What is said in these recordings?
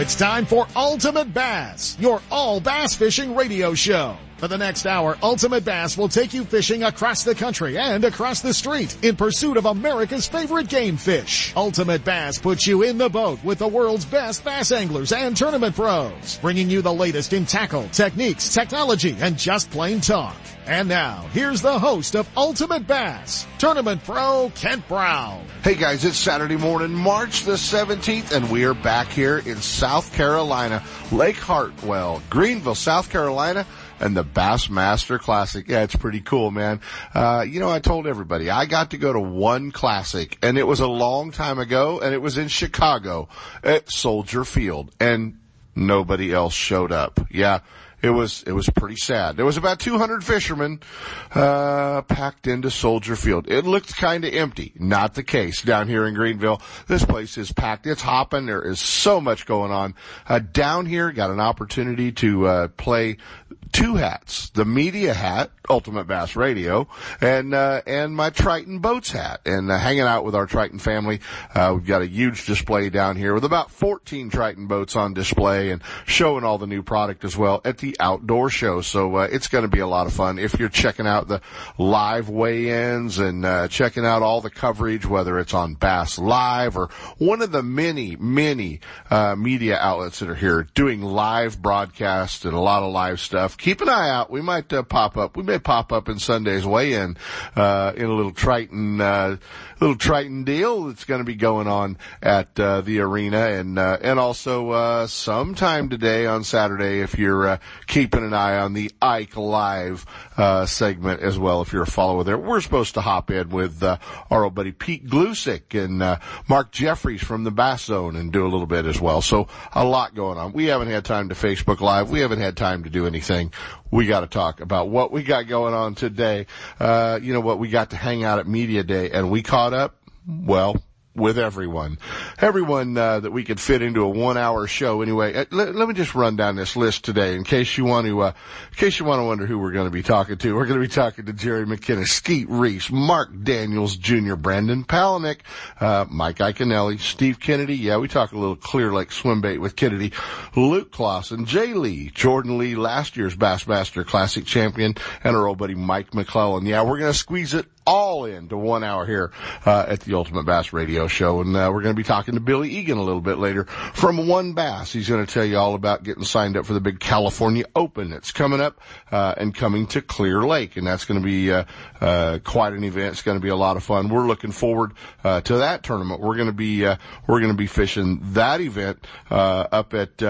It's time for Ultimate Bass, your all bass fishing radio show. For the next hour, Ultimate Bass will take you fishing across the country and across the street in pursuit of America's favorite game fish. Ultimate Bass puts you in the boat with the world's best bass anglers and tournament pros, bringing you the latest in tackle, techniques, technology, and just plain talk. And now, here's the host of Ultimate Bass, Tournament Pro Kent Brown. Hey guys, it's Saturday morning, March the 17th, and we are back here in South Carolina, Lake Hartwell, Greenville, South Carolina and the Bassmaster Classic. Yeah, it's pretty cool, man. Uh, you know, I told everybody I got to go to one classic and it was a long time ago and it was in Chicago at Soldier Field and nobody else showed up. Yeah it was it was pretty sad. There was about 200 fishermen uh, packed into Soldier Field. It looked kind of empty. Not the case down here in Greenville. This place is packed. It's hopping. There is so much going on. Uh, down here, got an opportunity to uh, play two hats: the media hat, Ultimate Bass Radio, and uh, and my Triton Boats hat. And uh, hanging out with our Triton family, uh, we've got a huge display down here with about 14 Triton boats on display and showing all the new product as well at the outdoor show. So uh, it's going to be a lot of fun. If you're checking out the live weigh-ins and uh, checking out all the coverage, whether it's on Bass Live or one of the many, many uh, media outlets that are here doing live broadcasts and a lot of live stuff, keep an eye out. We might uh, pop up. We may pop up in Sunday's weigh-in uh, in a little Triton uh, little Triton deal that's going to be going on at uh, the arena, and uh, and also uh, sometime today on Saturday if you're uh, keeping an eye on the Ike Live uh, segment as well. If you're a follower there, we're supposed to hop in with uh, our old buddy Pete Gluszek and Mark Jeffries from the Bass Zone and do a little bit as well. So a lot going on. We haven't had time to Facebook Live. We haven't had time to do anything. We got to talk about what we got going on today. Uh, you know what? We got to hang out at Media Day and we caught up. Well, with everyone, everyone uh, that we could fit into a one-hour show. Anyway, uh, let, let, me just run down this list today in case you want to, uh, in case you want to wonder who we're going to be talking to. We're going to be talking to Jerry McKinnis, Skeet Reese, Mark Daniels Jr., Brandon Palaniuk, uh, Mike Iaconelli, Steve Kennedy. Yeah, we talk a little Clear Lake swim bait with Kennedy, Luke Clausen, Jay Lee, Jordan Lee, last year's Bassmaster Classic champion, and our old buddy Mike McClellan. Yeah, we're going to squeeze it all into one hour here uh, at the Ultimate Bass Radio Show, and uh, we're going to be talking to Billy Egan a little bit later from One Bass. He's going to tell you all about getting signed up for the big California Open that's coming up uh, and coming to Clear Lake, and that's going to be uh, uh, quite an event. It's going to be a lot of fun. We're looking forward uh, to that tournament. We're going to be we're going to be fishing that event up at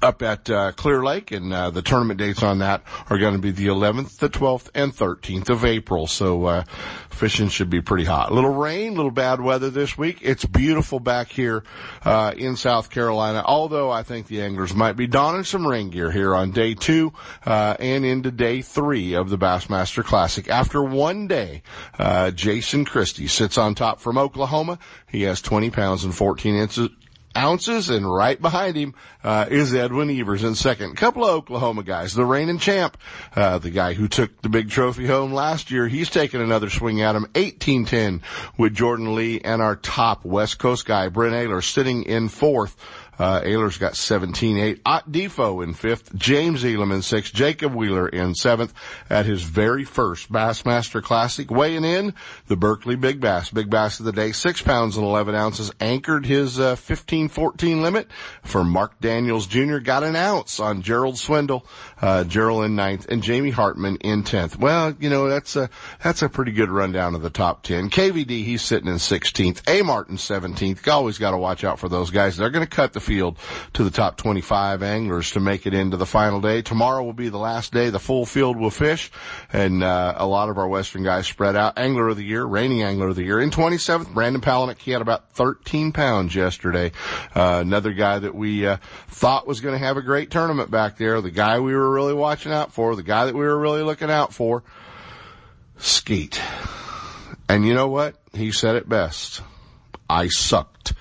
up at uh, Clear Lake, and uh, the tournament dates on that are going to be the 11th, the 12th, and 13th of April. So uh, fishing should be pretty hot. A little rain, a little bad weather this week. It's beautiful back here uh, in South Carolina. Although I think the anglers might be donning some rain gear here on day two uh, and into day three of the Bassmaster Classic. After one day, uh, Jason Christie sits on top from Oklahoma. He has 20 pounds and 14 inches ounces, and right behind him uh, is Edwin Evers in second. Couple of Oklahoma guys, the reigning champ, uh, the guy who took the big trophy home last year. He's taking another swing at him, 18-10 with Jordan Lee and our top West Coast guy, Brent Ehrler, sitting in fourth. Uh, Ehrler's got 17-8. Ott DeFoe in fifth. James Elam in sixth. Jacob Wheeler in seventh at his very first Bassmaster Classic. Weighing in, the Berkley Big Bass. Big Bass of the day, six pounds and 11 ounces. Anchored his, uh, 15-14 limit for Mark Daniels Jr. Got an ounce on Gerald Swindle, uh, Gerald in ninth and Jamie Hartman in 10th. Well, you know, that's a, that's a pretty good rundown of the top 10. KVD, he's sitting in 16th. A Martin 17th. You always got to watch out for those guys. They're going to cut the field to the top 25 anglers to make it into the final day. Tomorrow will be the last day. The full field will fish and, uh, a lot of our Western guys spread out. Angler of the year, reigning angler of the year in 27th, Brandon Palaniuk. He had about 13 pounds yesterday. Uh, another guy that we, uh, thought was going to have a great tournament back there. The guy we were really watching out for, the guy that we were really looking out for, Skeet. And you know what? He said it best. I sucked.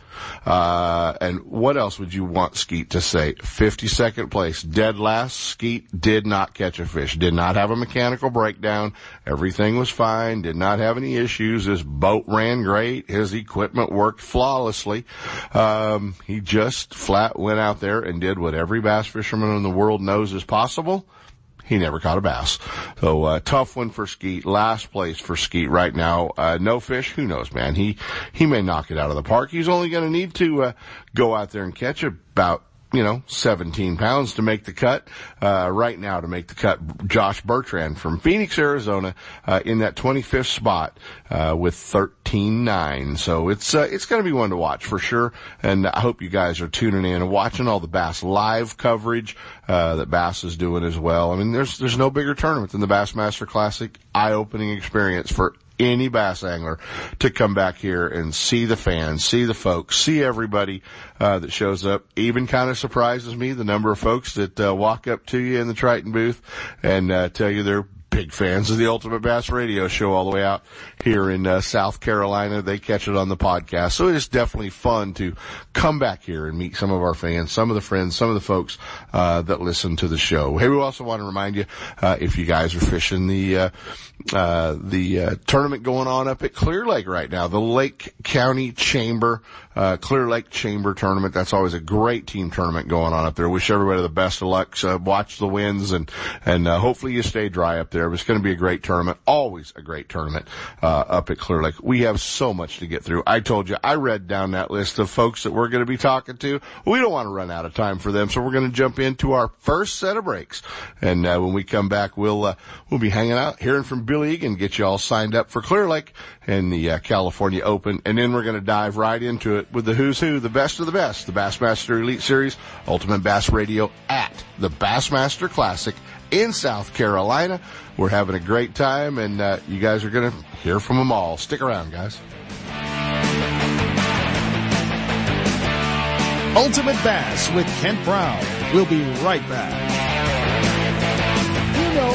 Uh, and what else would you want Skeet to say? 52nd place, dead last. Skeet did not catch a fish, did not have a mechanical breakdown. Everything was fine, did not have any issues. His boat ran great. His equipment worked flawlessly. Um, he just flat went out there and did what every bass fisherman in the world knows is possible he never caught a bass. So uh, tough one for Skeet. Last place for Skeet right now. Uh, no fish. Who knows, man? He he may knock it out of the park. He's only going to need to uh, go out there and catch about you know, 17 pounds to make the cut. Uh, right now to make the cut, Josh Bertrand from Phoenix, Arizona, uh, in that 25th spot, uh, with 13-9. So it's, uh, it's gonna be one to watch for sure. And I hope you guys are tuning in and watching all the Bass live coverage, uh, that Bass is doing as well. I mean, there's, there's no bigger tournament than the Bassmaster Classic. Eye-opening experience for any bass angler to come back here and see the fans, see the folks, see everybody uh, that shows up. Even kind of surprises me the number of folks that uh, walk up to you in the Triton booth and uh, tell you they're big fans of the Ultimate Bass Radio Show all the way out here in uh, South Carolina. They catch it on the podcast. So it is definitely fun to come back here and meet some of our fans, some of the friends, some of the folks uh, that listen to the show. Hey, we also want to remind you, uh, if you guys are fishing the uh, uh, the uh, tournament going on up at Clear Lake right now, the Lake County Chamber, uh, Clear Lake Chamber tournament. That's always a great team tournament going on up there. Wish everybody the best of luck. So watch the winds and, and, uh, hopefully you stay dry up there. It's going to be a great tournament. Always a great tournament, uh, up at Clear Lake. We have so much to get through. I told you, I read down that list of folks that we're going to be talking to. We don't want to run out of time for them. So we're going to jump into our first set of breaks. And, uh, when we come back, we'll, uh, we'll be hanging out, hearing from Billy Egan, get you all signed up for Clear Lake and the uh, California Open. And then we're going to dive right into it with the who's who, the best of the best, the Bassmaster Elite Series, Ultimate Bass Radio at the Bassmaster Classic in South Carolina. We're having a great time and uh, you guys are going to hear from them all. Stick around, guys. Ultimate Bass with Kent Brown. We'll be right back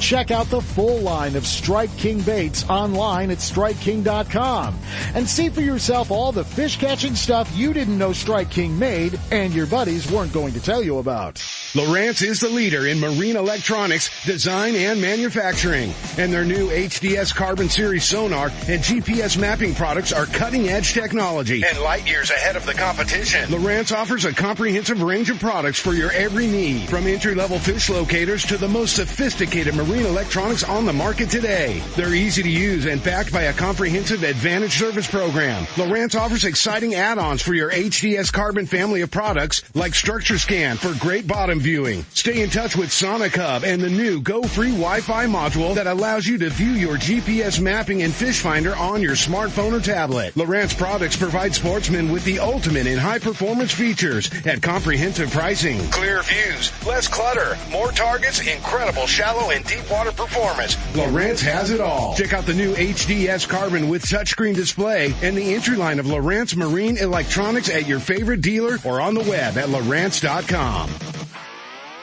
Check out the full line of Strike King baits online at StrikeKing.com and see for yourself all the fish catching stuff you didn't know Strike King made and your buddies weren't going to tell you about. Lowrance is the leader in marine electronics, design, and manufacturing. And their new HDS Carbon Series sonar and GPS mapping products are cutting edge technology and light years ahead of the competition. Lowrance offers a comprehensive range of products for your every need, from entry level fish locators to the most sophisticated marine electronics on the market today. They're easy to use and backed by a comprehensive advantage service program. Lowrance offers exciting add-ons for your HDS Carbon family of products like Structure Scan for great bottom viewing. Stay in touch with Sonic Hub and the new Go Free Wi-Fi module that allows you to view your GPS mapping and fish finder on your smartphone or tablet. Lowrance products provide sportsmen with the ultimate in high performance features at comprehensive pricing. Clear views, less clutter, more targets, incredible shallow and deep water performance. Lowrance has it all. Check out the new HDS Carbon with touchscreen display and the entry line of Lowrance Marine Electronics at your favorite dealer or on the web at Lowrance.com.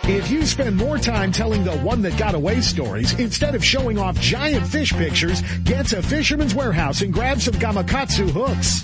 If you spend more time telling the one that got away stories instead of showing off giant fish pictures, get to Fisherman's Warehouse and grab some Gamakatsu hooks.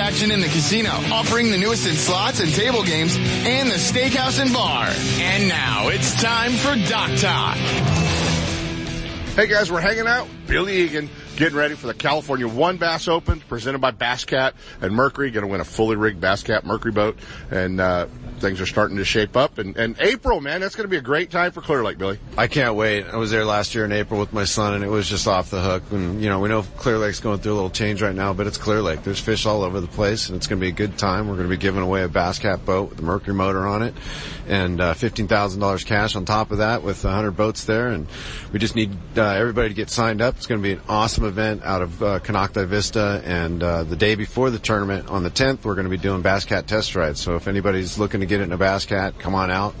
action in the casino, offering the newest in slots and table games and the steakhouse and bar. And now it's time for Dock Talk. Hey guys, we're hanging out. Billy Egan getting ready for the California One Bass Open presented by Bass Cat and Mercury. Going to win a fully rigged Bass Cat Mercury boat, and uh, things are starting to shape up. And, and April, man, that's going to be a great time for Clear Lake, Billy. I can't wait. I was there last year in April with my son, and it was just off the hook. And you know, we know Clear Lake's going through a little change right now, but it's Clear Lake. There's fish all over the place, and it's going to be a good time. We're going to be giving away a Bass Cat boat with a Mercury motor on it, and uh, fifteen thousand dollars cash on top of that with a hundred boats there. And we just need uh, everybody to get signed up. It's going to be an awesome event out of uh, Konocti Vista, and uh, the day before the tournament on the 10th, we're going to be doing Bass Cat test rides. So if anybody's looking to get it in a Bass Cat, come on out,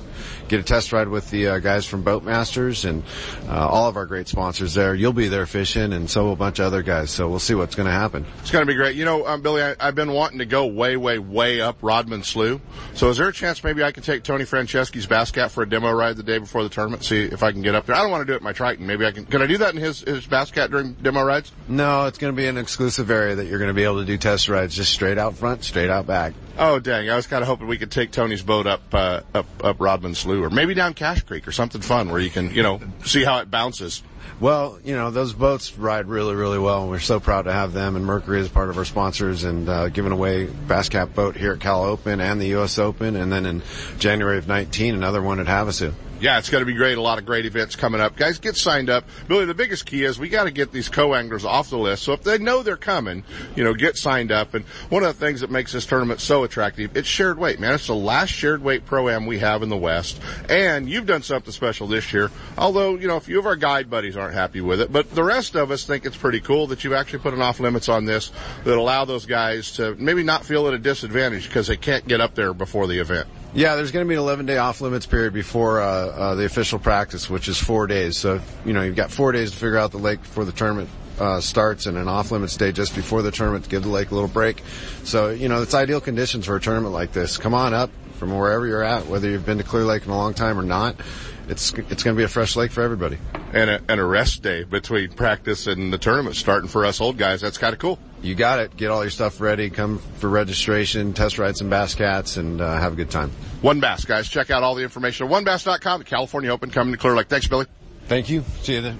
get a test ride with the uh, guys from Boatmasters and uh, all of our great sponsors there. You'll be there fishing, and so will a bunch of other guys. So we'll see what's going to happen. It's going to be great. You know, um, Billy, I, I've been wanting to go way, way, way up Rodman Slough. So is there a chance maybe I can take Tony Franceschi's Bass Cat for a demo ride the day before the tournament? See if I can get up there. I don't want to do it in my Triton. Maybe I can. Can I do that in his his Bass Cat during demo rides? No, it's going to be an exclusive area that you're going to be able to do test rides just straight out front, straight out back. Oh dang! I was kind of hoping we could take Tony's boat up uh, up up Rodman Slough, or maybe down Cache Creek, or something fun where you can you know see how it bounces. Well, you know, those boats ride really, really well, and we're so proud to have them. And Mercury is part of our sponsors and uh, giving away Bass Cat boat here at Cal Open and the U.S. Open, and then in January of 19, another one at Havasu. Yeah, it's going to be great. A lot of great events coming up. Guys, get signed up. Billy, the biggest key is we got to get these co-anglers off the list. So if they know they're coming, you know, get signed up. And one of the things that makes this tournament so attractive, it's shared weight, man. It's the last shared weight pro-am we have in the West. And you've done something special this year. Although, you know, a few of our guide buddies aren't happy with it, but the rest of us think it's pretty cool that you've actually put an off limits on this that allow those guys to maybe not feel at a disadvantage because they can't get up there before the event. Yeah, there's going to be an 11 day off limits period before uh, uh, the official practice, which is four days. So, you know, you've got four days to figure out the lake before the tournament uh, starts and an off limits day just before the tournament to give the lake a little break. So, you know, it's ideal conditions for a tournament like this. Come on up from wherever you're at, whether you've been to Clear Lake in a long time or not. It's it's going to be a fresh lake for everybody. And a, and a rest day between practice and the tournament starting for us old guys. That's kind of cool. You got it. Get all your stuff ready. Come for registration, test ride some Bass Cats, and uh, have a good time. One Bass, guys. Check out all the information at onebass.com. The California Open coming to Clear Lake. Thanks, Billy. Thank you. See you then.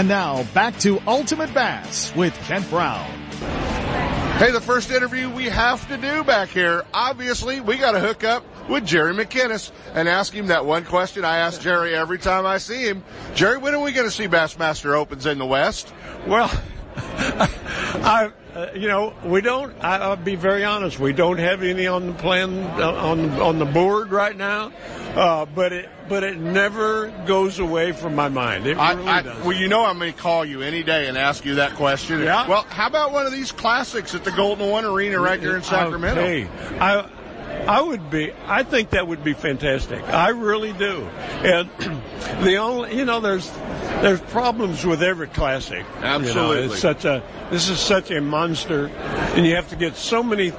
And now back to Ultimate Bass with Kent Brown. Hey, the first interview we have to do back here. Obviously, we got to hook up with Jerry McKinnis and ask him that one question I ask Jerry every time I see him. Jerry, when are we going to see Bassmaster Opens in the West? Well, I, uh, you know, we don't. I, I'll be very honest. We don't have any on the plan uh, on on the board right now, uh, but it but it never goes away from my mind. It I, really I, does. well, you know I'm going to call you any day and ask you that question. Yeah. Well, how about one of these classics at the Golden One Arena right here in Sacramento? Okay. I I would be. I think that would be fantastic. I really do. And the only, you know, there's there's problems with every classic. You know, Absolutely. it's such a. This is such a monster, and you have to get so many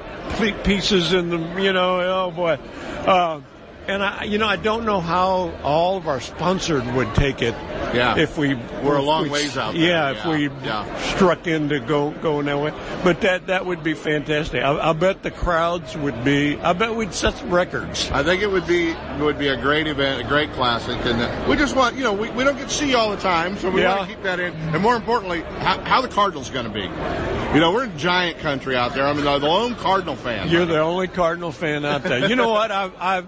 pieces in the. You know, oh boy. Uh, and I, you know, I don't know how all of our sponsored would take it. Yeah. If we We're a long we- ways out there. Yeah, if Yeah. we Yeah. struck in to go going that way. But that that would be fantastic. I, I bet the crowds would be. I bet we'd set some records. I think it would be it would be a great event, a great classic, and uh, we just want you know we, we don't get to see you all the time, so we Yeah. want to keep that in. And more importantly, how, how the Cardinals going to be? You know, we're in giant country out there. I mean, the the lone Cardinal fan. You're the only Cardinal fan out there. You know what? I've, I've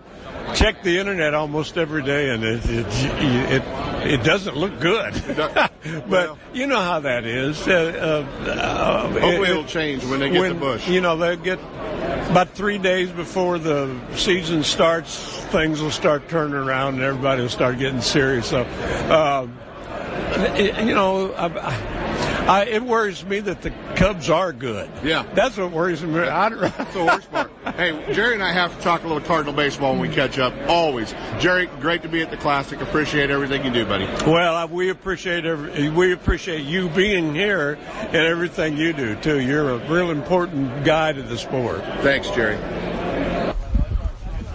checked the internet almost every day, and it it it, it doesn't look good. but Well. you know how that is. Uh, uh, uh, Hopefully, it- it'll change when they get when, the Bush. You know, they'll get about three days before the season starts, things will start turning around and everybody will start getting serious. So, um, it- you know, I, I, it worries me that the Cubs are good. Yeah. That's what worries me. That's the worst part. Hey, Jerry and I have to talk a little Cardinal baseball when we catch up. Always, Jerry. Great to be at the Classic. Appreciate everything you do, buddy. Well, we appreciate every, we appreciate you being here and everything you do too. You're a real important guy to the sport. Thanks, Jerry.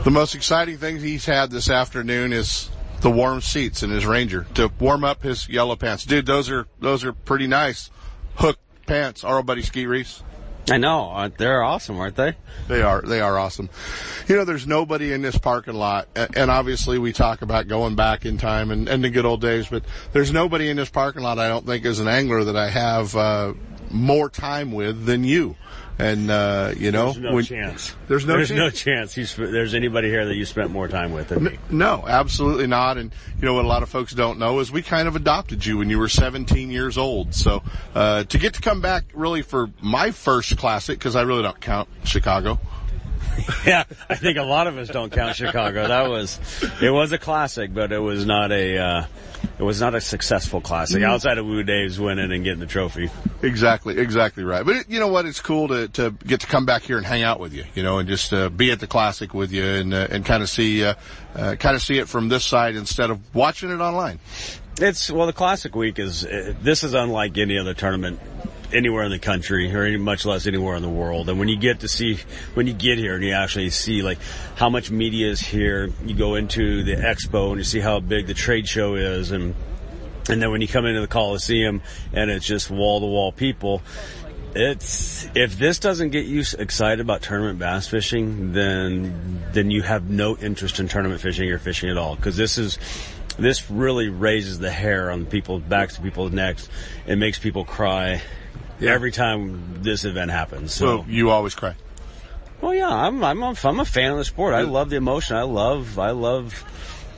The most exciting thing he's had this afternoon is the warm seats in his Ranger to warm up his yellow pants. Dude, those are those are pretty nice. Hook pants, our old buddy Skeet Reese. I know. Uh, They're awesome, aren't they? They are they are awesome. You know, there's nobody in this parking lot, and obviously we talk about going back in time and, and the good old days, but there's nobody in this parking lot. I don't think as an angler that I have uh, more time with than you. And uh, you know, There's no when- chance. There's no There's chance. no chance. You sp- there's anybody here that you spent more time with than me. No, absolutely not. And you know what a lot of folks don't know is we kind of adopted you when you were 17 years old. So uh, to get to come back really for my first classic because I really don't count Chicago. yeah, I think a lot of us don't count Chicago. That was, it was a classic, but it was not a, uh, it was not a successful classic outside of Woo Daves winning and getting the trophy. Exactly, exactly right. But it, you know what? It's cool to, to get to come back here and hang out with you, you know, and just uh, be at the classic with you and uh, and kind of see uh, uh, kind of see it from this side instead of watching it online. It's well, the Classic Week is uh, this is unlike any other tournament anywhere in the country, or any, much less anywhere in the world. And when you get to see, when you get here and you actually see like how much media is here, you go into the expo and you see how big the trade show is, and and then when you come into the Coliseum and it's just wall to wall people. It's if this doesn't get you excited about tournament bass fishing, then then you have no interest in tournament fishing or fishing at all. Because this is this really raises the hair on people's backs people's necks. It makes people cry every time this event happens. So, So you always cry. well, yeah, I'm I'm a, I'm a fan of the sport. I love the emotion. I love I love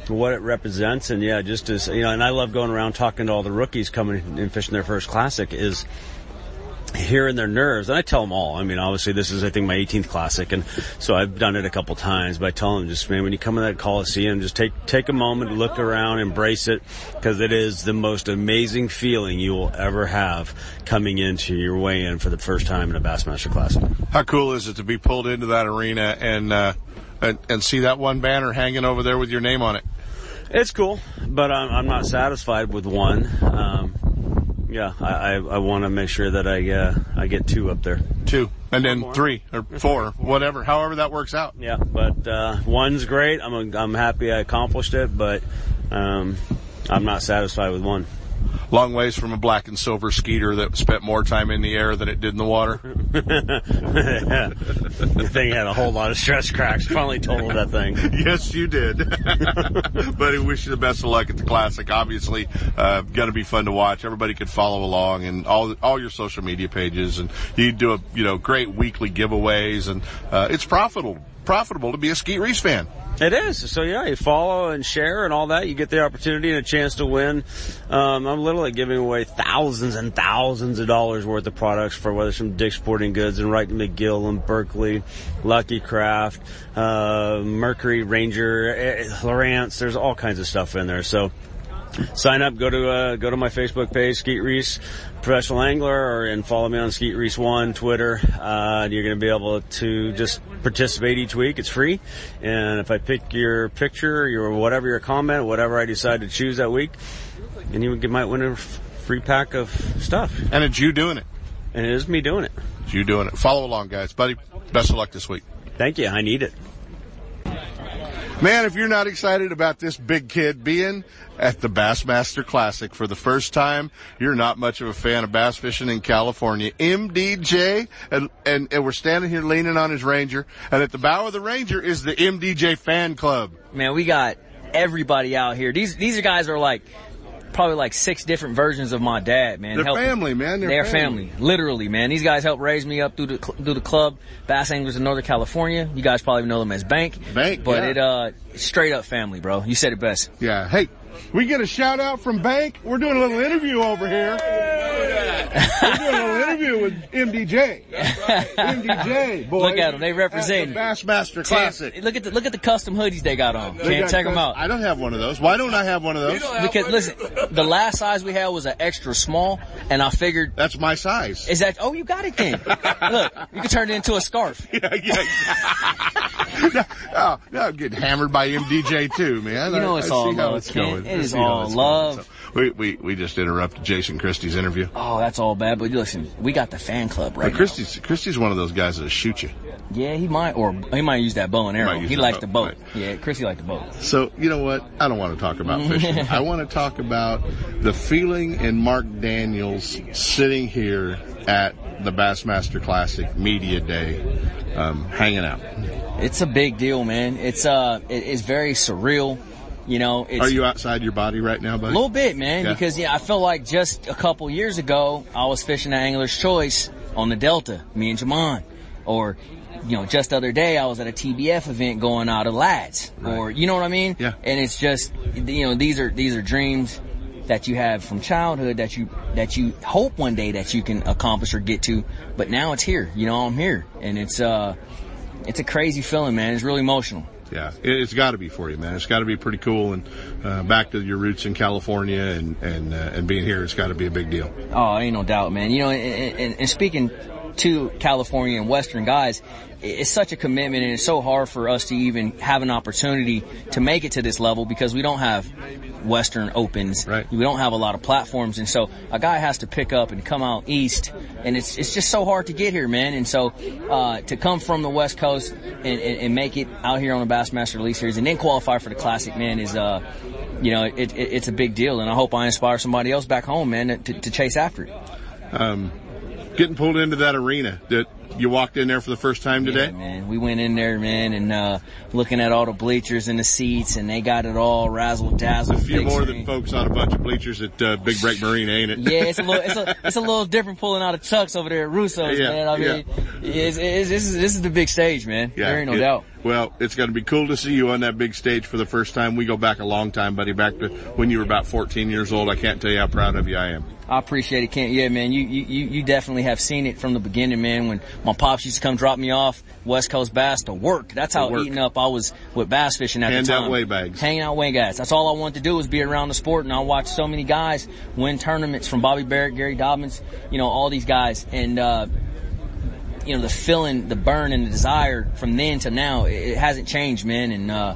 what it represents, and yeah, just as you know, and I love going around talking to all the rookies coming and fishing their first classic. Is hearing their nerves, and I tell them all. I mean, obviously, this is I think my 18th classic, and so I've done it a couple times. But I tell them just, man, when you come in that Coliseum, just take take a moment, look around, embrace it, because it is the most amazing feeling you will ever have coming into your weigh in for the first time in a Bassmaster Classic. How cool is it to be pulled into that arena and uh, and, and see that one banner hanging over there with your name on it? It's cool, but I'm, I'm not satisfied with one. Um, yeah, I, I, I want to make sure that I uh, I get two up there. Two, and then three or four, whatever, however that works out. Yeah, but uh, one's great. I'm I'm happy I accomplished it, but um, I'm not satisfied with one. Long ways from a black and silver skeeter that spent more time in the air than it did in the water. the thing had a whole lot of stress cracks. Finally totaled that thing. yes, you did. but I wish you the best of luck at the classic. Obviously, uh, going to be fun to watch. Everybody can follow along and all all your social media pages, and you do a you know great weekly giveaways, and uh, it's profitable profitable to be a Skeet Reese fan. It is. So yeah, you follow and share and all that. You get the opportunity and a chance to win. Um, I'm literally giving away thousands and thousands of dollars worth of products for whether it's from Dick's Sporting Goods and Wright McGill and Berkley, Lucky Craft, uh, Mercury Ranger, eh, Lowrance. There's all kinds of stuff in there. So sign up, go to uh, go to my Facebook page, Skeet Reese Professional Angler, or and follow me on Skeet Reese One Twitter. Uh, you're going to be able to just participate each week. It's free, and if I pick your picture, your whatever your comment, whatever I decide to choose that week, and you might win a free pack of stuff. And it's you doing it. And it is me doing it. It's you doing it. Follow along, guys, buddy. Best of luck this week. Thank you. I need it. Man, if you're not excited about this big kid being at the Bassmaster Classic for the first time, you're not much of a fan of bass fishing in California. MDJ, and, and, and we're standing here leaning on his Ranger, and at the bow of the Ranger is the MDJ fan club. Man, we got everybody out here. These, these guys are like, probably like six different versions of my dad, man. They're Help- family, man. They're, They're family. literally, man. These guys helped raise me up through the through the club, Bass Anglers in Northern California. You guys probably know them as Bank. Bank, but yeah. it uh straight up family, bro. You said it best. Yeah. Hey, we get a shout out from Bank. We're doing a little interview over here. We're doing a little interview with MDJ. MDJ, boy. Look at them. They represent. At the Bassmaster Classic. Look at the look at the custom hoodies they got on. They Can't got check them out. I don't have one of those. Why don't I have one of those? Because listen, the last size we had was an extra small, and I figured That's my size. is that oh you got it then. Look, you can turn it into a scarf. yeah, yeah. no, oh, I'm getting hammered by MDJ too, man. You know I- it's I all see how it's going. It is all love. So, we, we, we just interrupted Jason Christie's interview. Oh, that's all bad. But listen, we got the fan club right But Christie's, Christie's one of those guys that'll shoot you. Yeah, he might, or he might use that bow and arrow. use He likes the boat. right. Yeah, Christie liked the boat. So, you know what? I don't want to talk about fishing. I want to talk about the feeling in Mark Daniels sitting here at the Bassmaster Classic Media Day, um, hanging out. It's a big deal, man. It's uh, it, it's very surreal. You know, it's Are you outside your body right now, buddy? a little bit, man, Yeah. because yeah, I feel like just a couple years ago, I was fishing at Angler's Choice on the Delta, me and Jamon, or you know, just the other day I was at a TBF event going out of lads, or you know what I mean? Yeah. And it's just, you know, these are these are dreams that you have from childhood that you that you hope one day that you can accomplish or get to, but now it's here. You know, I'm here, and it's uh, it's a crazy feeling, man. It's really emotional. Yeah, it, it's got to be for you, man. It's got to be pretty cool, and uh, back to your roots in California and and uh, and being here, it's got to be a big deal. Oh, ain't no doubt, man. You know, and, and, and speaking to California and Western guys, it's such a commitment and it's so hard for us to even have an opportunity to make it to this level because we don't have Western opens. Right. We don't have a lot of platforms. And so a guy has to pick up and come out east and it's, it's just so hard to get here, man. And so, uh, to come from the West Coast and, and, and make it out here on the Bassmaster Elite Series and then qualify for the Classic, man, is, uh, you know, it, it, it's a big deal. And I hope I inspire somebody else back home, man, to, to chase after it. Um, getting pulled into that arena that you walked in there for the first time today. Yeah, man. We went in there, man, and uh, looking at all the bleachers and the seats, and they got it all razzle dazzle. a few more screen. than folks on a bunch of bleachers at uh, Big Break Marine, ain't it? Yeah, it's a little, it's a, it's a little different pulling out of Chuck's over there at Russo's, Yeah, man. I mean, it's, it's, this is this is the big stage, man. there ain't no it- doubt. Well, it's going to be cool to see you on that big stage for the first time. We go back a long time, buddy, back to when you were about 14 years old. I can't tell you how proud of you I am. I appreciate it, Kent. Yeah, man, you, you you definitely have seen it from the beginning, man. When my pops used to come drop me off West Coast Bass to work, that's how work. eaten up I was with bass fishing at Hand the out time. weigh bags. Hanging out weigh bags. That's all I wanted to do was be around the sport, and I watched so many guys win tournaments from Bobby Barrack, Gary Dobyns, you know, all these guys, and uh, you know, the feeling, the burn, and the desire from then to now, it, it hasn't changed, man, and. uh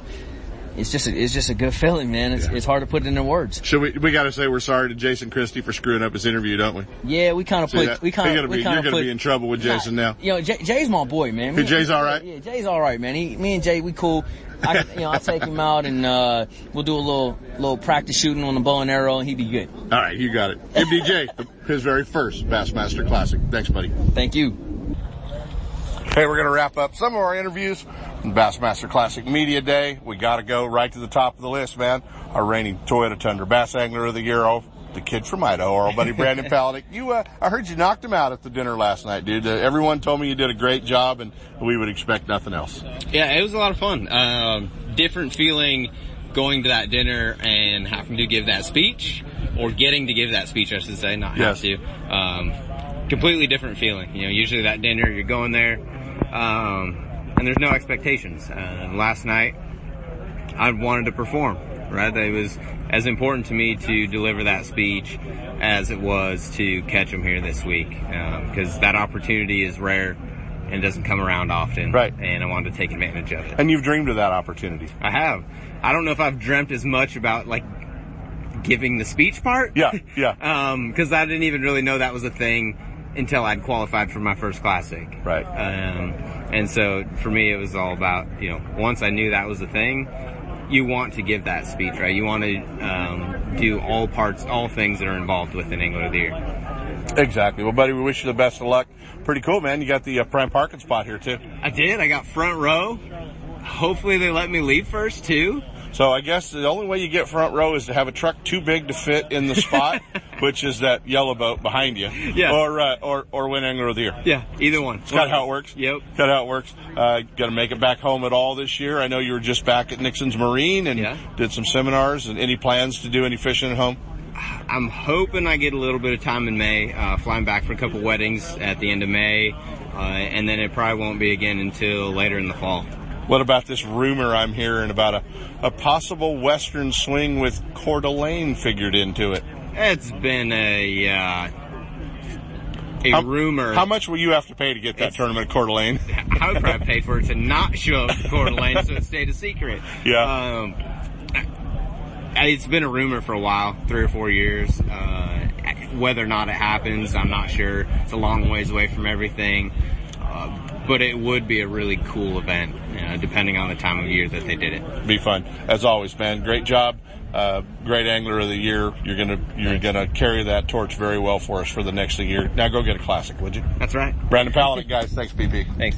it's just a, it's just a good feeling, man. It's, it's hard to put it into words. Should we? We got to say we're sorry to Jason Christie for screwing up his interview, don't we? Yeah, we kind of put that? we kind You're of gonna we be- kind you're of gonna put be in trouble with Jason now. You know, Jay, Jay's my boy, man. Me- Jay's all right? Yeah, Jay's all right, man. He, me and Jay, we cool. I, you know, I take him out and uh, we'll do a little little practice shooting on the bow and arrow, and he'd be good. All right, you got it. MDJ, his very first Bassmaster Classic. Thanks, buddy. Thank you. Hey, we're going to wrap up some of our interviews. on Bassmaster Classic Media Day. We got to go right to the top of the list, man. Our reigning Toyota Tundra Bass Angler of the Year, oh, the kid from Idaho, our old buddy Brandon Palaniuk. You, uh, I heard you knocked him out at the dinner last night, dude. Uh, everyone told me you did a great job, and we would expect nothing else. Yeah, it was a lot of fun. Um, different feeling going to that dinner and having to give that speech, or getting to give that speech, I should say, not Yes. have to. Um, completely different feeling. You know, usually that dinner, you're going there, um, and there's no expectations. Uh, last night, I wanted to perform, right? It was as important to me to deliver that speech as it was to catch them here this week, because that opportunity is rare and doesn't come around often. Right. And I wanted to take advantage of it. And you've dreamed of that opportunity. I have. I don't know if I've dreamt as much about like giving the speech part. Yeah, yeah. Um, cause I didn't even really know that was a thing until I'd qualified for my first classic. Right. Um, and so for me, it was all about, you know, once I knew that was a thing, you want to give that speech, right? You want to, um, do all parts, all things that are involved with an Angler of the Year. Exactly. Well, buddy, we wish you the best of luck. Pretty cool, man. You got the uh, prime parking spot here too. I did. I got front row. Hopefully they let me leave first too. So I guess the only way you get front row is to have a truck too big to fit in the spot, which is that yellow boat behind you. Yeah. Or uh, or or win Angler of the Year. Yeah, either one. It's kind of how it works. Yep. Kind of how it works. Uh, got to make it back home at all this year. I know you were just back at Nixon's Marine and Yeah. did some seminars. And any plans to do any fishing at home? I'm hoping I get a little bit of time in May, uh, flying back for a couple weddings at the end of May, uh, and then it probably won't be again until later in the fall. What about this rumor I'm hearing about a, a possible Western swing with Coeur d'Alene figured into it? It's been a uh, a How- rumor. How much will you have to pay to get that It's- tournament at Coeur d'Alene? I would probably pay for it to not show up to Coeur d'Alene so it stayed a secret. Yeah. Um, it's been a rumor for a while, three or four years. Uh, whether or not it happens, I'm not sure. It's a long ways away from everything. Uh, but it would be a really cool event, uh, depending on the time of year that they did it. Be fun. As always, man. Great job. Uh, great angler of the year. You're gonna you're gonna carry that torch very well for us for the next year. Now go get a classic, would you? That's right. Brandon Palaniuk, guys. Thanks, BP. Thanks.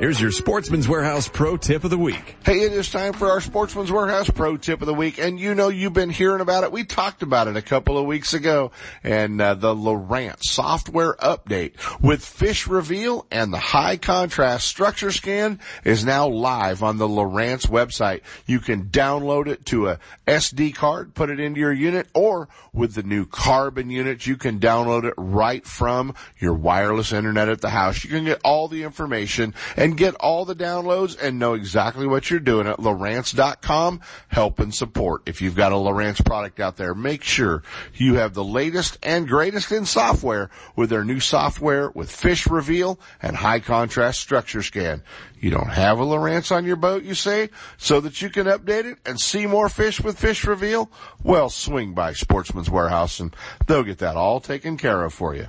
here's your Sportsman's Warehouse Pro Tip of the Week. Hey, it is time for our Sportsman's Warehouse Pro Tip of the Week, and you know you've been hearing about it. We talked about it a couple of weeks ago, and uh, the Lowrance software update with Fish Reveal and the high contrast structure scan is now live on the Lowrance website. You can download it to a SD card, put it into your unit, or with the new Carbon units, you can download it right from your wireless internet at the house. You can get all the information and get all the downloads and know exactly what you're doing at Lowrance.com. Help and support. If you've got a Lowrance product out there, make sure you have the latest and greatest in software with their new software with Fish Reveal and high contrast structure scan. You don't have a Lowrance on your boat, you say, so that you can update it and see more fish with Fish Reveal? Well, swing by Sportsman's Warehouse and they'll get that all taken care of for you.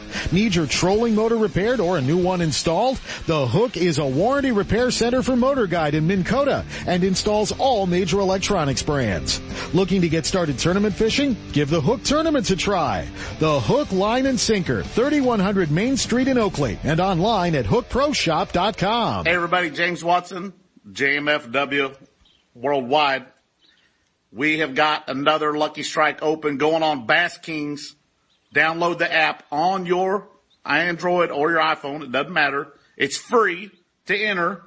Need your trolling motor repaired or a new one installed? The Hook is a warranty repair center for Motor Guide in Minn Kota and installs all major electronics brands. Looking to get started tournament fishing? Give the Hook Tournaments a try. The Hook Line and Sinker, 3100 Main Street in Oakley and online at hookproshop.com. Hey everybody, James Watson, JMFW Worldwide. We have got another Lucky Strike open going on Bass Kings Download the app on your Android or your iPhone. It doesn't matter. It's free to enter.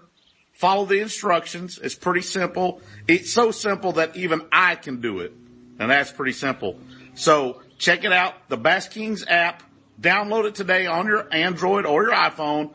Follow the instructions. It's pretty simple. It's so simple that even I can do it. And that's pretty simple. So check it out. The Bass Kings app. Download it today on your Android or your iPhone